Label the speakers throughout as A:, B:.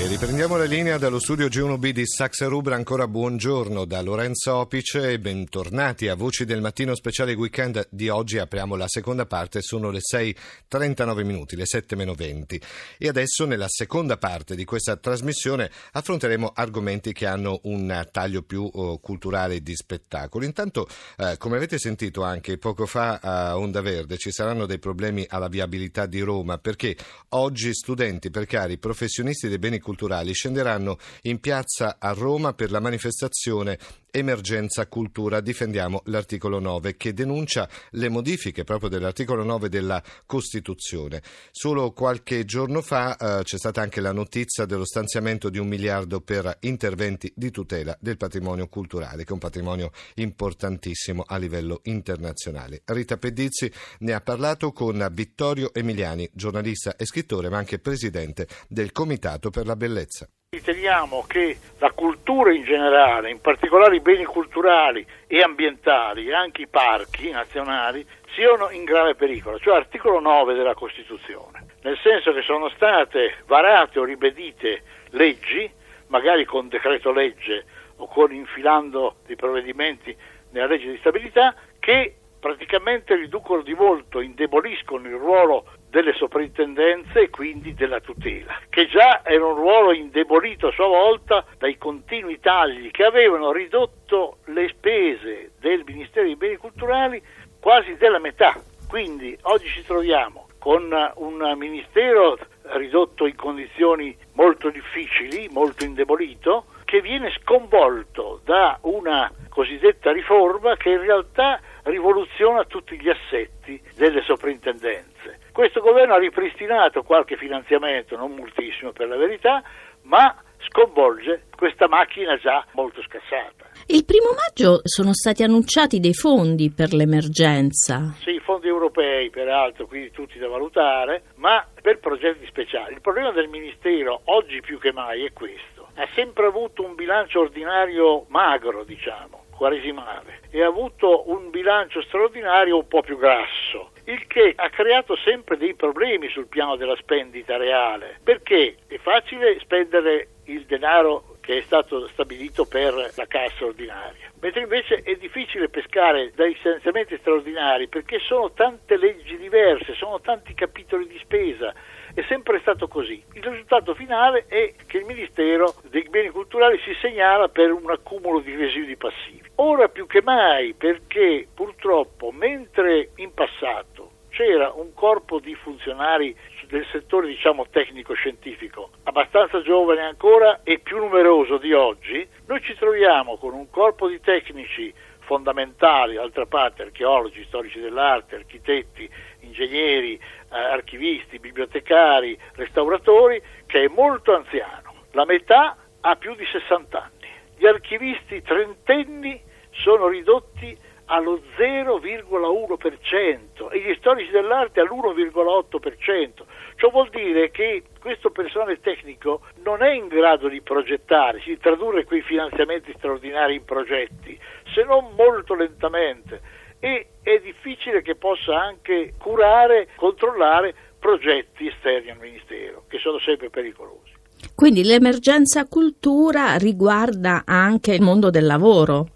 A: E riprendiamo la linea dallo studio G1B di Saxa Rubra. Ancora buongiorno da Lorenzo Opice e bentornati a Voci del Mattino Speciale Weekend di oggi. Apriamo la seconda parte, sono le 6.39 minuti, le 7 meno 20. E adesso nella seconda parte di questa trasmissione affronteremo argomenti che hanno un taglio più uh, culturale di spettacolo. Intanto, uh, come avete sentito anche poco fa a Onda Verde, ci saranno dei problemi alla viabilità di Roma perché oggi studenti, precari, professionisti dei beni culturali culturali scenderanno in piazza a Roma per la manifestazione Emergenza Cultura. Difendiamo l'articolo 9 che denuncia le modifiche proprio dell'articolo 9 della Costituzione. Solo qualche giorno fa eh, c'è stata anche la notizia dello stanziamento di un miliardo per interventi di tutela del patrimonio culturale, che è un patrimonio importantissimo a livello internazionale. Rita Pedizzi ne ha parlato con Vittorio Emiliani, giornalista e scrittore, ma anche presidente del Comitato per la Bellezza.
B: Riteniamo che la cultura in generale, in particolare i beni culturali e ambientali e anche i parchi nazionali, siano in grave pericolo, cioè articolo 9 della Costituzione, nel senso che sono state varate o ribadite leggi, magari con decreto legge o con infilando dei provvedimenti nella legge di stabilità, che praticamente riducono di molto, indeboliscono il ruolo delle soprintendenze e quindi della tutela, che già era un ruolo indebolito a sua volta dai continui tagli che avevano ridotto le spese del Ministero dei Beni Culturali quasi della metà. Quindi oggi ci troviamo con un Ministero ridotto in condizioni molto difficili, molto indebolito, che viene sconvolto da una cosiddetta riforma che in realtà rivoluziona tutti gli assetti delle soprintendenze. Questo governo ha ripristinato qualche finanziamento, non moltissimo per la verità, ma sconvolge questa macchina già molto scassata.
C: Il primo maggio sono stati annunciati dei fondi per l'emergenza.
B: Sì, fondi europei peraltro, quindi tutti da valutare, ma per progetti speciali. Il problema del Ministero oggi più che mai è questo. Ha sempre avuto un bilancio ordinario magro, diciamo quaresimale e ha avuto un bilancio straordinario un po' più grasso, il che ha creato sempre dei problemi sul piano della spendita reale, perché? È facile spendere il denaro che è stato stabilito per la cassa ordinaria, mentre invece è difficile pescare dai finanziamenti straordinari perché sono tante leggi diverse, sono tanti capitoli di spesa è sempre stato così. Il risultato finale è che il Ministero dei beni culturali si segnala per un accumulo di residui passivi. Ora più che mai perché purtroppo mentre in passato c'era un corpo di funzionari del settore diciamo tecnico-scientifico abbastanza giovane ancora e più numeroso di oggi, noi ci troviamo con un corpo di tecnici fondamentali, d'altra parte archeologi, storici dell'arte, architetti, ingegneri, eh, archivisti, bibliotecari, restauratori, che è molto anziano. La metà ha più di 60 anni. Gli archivisti trentenni sono ridotti allo 0,1% e gli storici dell'arte all'1,8%. Ciò vuol dire che questo personale tecnico non è in grado di progettare, di tradurre quei finanziamenti straordinari in progetti, se non molto lentamente e è difficile che possa anche curare, controllare progetti esterni al Ministero, che sono sempre pericolosi.
C: Quindi l'emergenza cultura riguarda anche il mondo del lavoro.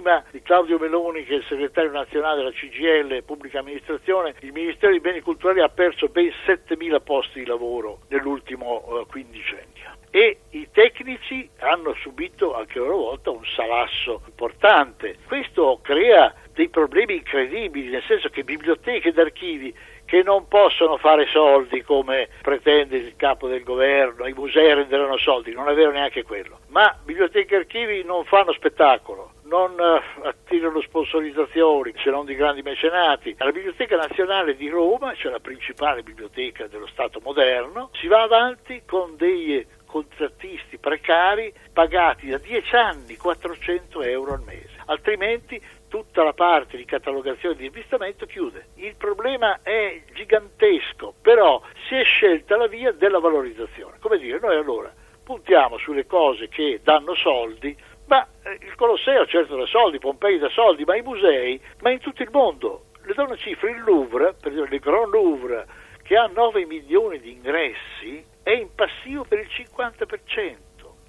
B: Stima di Claudio Meloni, che è il segretario nazionale della CGL Pubblica Amministrazione, il Ministero dei Beni Culturali ha perso ben 7.000 posti di lavoro nell'ultimo uh, quindicennio e i tecnici hanno subito anche loro volta un salasso importante. Questo crea dei problemi incredibili, nel senso che biblioteche ed archivi che non possono fare soldi come pretende il capo del governo, i musei renderanno soldi, non è vero neanche quello, ma biblioteche e archivi non fanno spettacolo, non uh, attirano sponsorizzazioni se non di grandi mecenati. Alla Biblioteca Nazionale di Roma, cioè la principale biblioteca dello Stato moderno, si va avanti con dei contrattisti precari pagati da 10 anni 400 euro al mese, altrimenti tutta la parte di catalogazione di investimento chiude. Il problema è gigantesco, però si è scelta la via della valorizzazione. Come dire, noi allora puntiamo sulle cose che danno soldi, ma eh, il Colosseo certo da soldi, Pompei da soldi, ma i musei, ma in tutto il mondo. Le do una cifra, il Louvre, per esempio il Grand Louvre, che ha 9 milioni di ingressi, è in passivo per il 50%,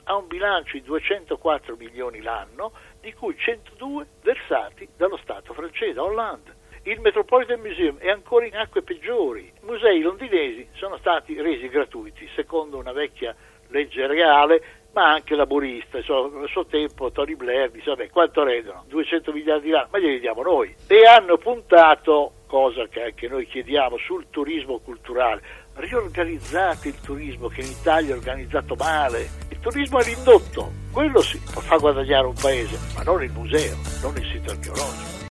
B: ha un bilancio di 204 milioni l'anno, di cui 102 versati dallo Stato francese, Hollande. Il Metropolitan Museum è ancora in acque peggiori. I musei londinesi sono stati resi gratuiti, secondo una vecchia legge reale, ma anche laburista. Insomma, al suo tempo Tony Blair disse, vabbè, quanto rendono? 200 miliardi di anni, ma glieli diamo noi. E hanno puntato, cosa che anche noi chiediamo, sul turismo culturale. Riorganizzate il turismo che in Italia è organizzato male. Il turismo è l'indotto, quello sì, fa guadagnare un paese, ma non il museo, non il sito archeologico.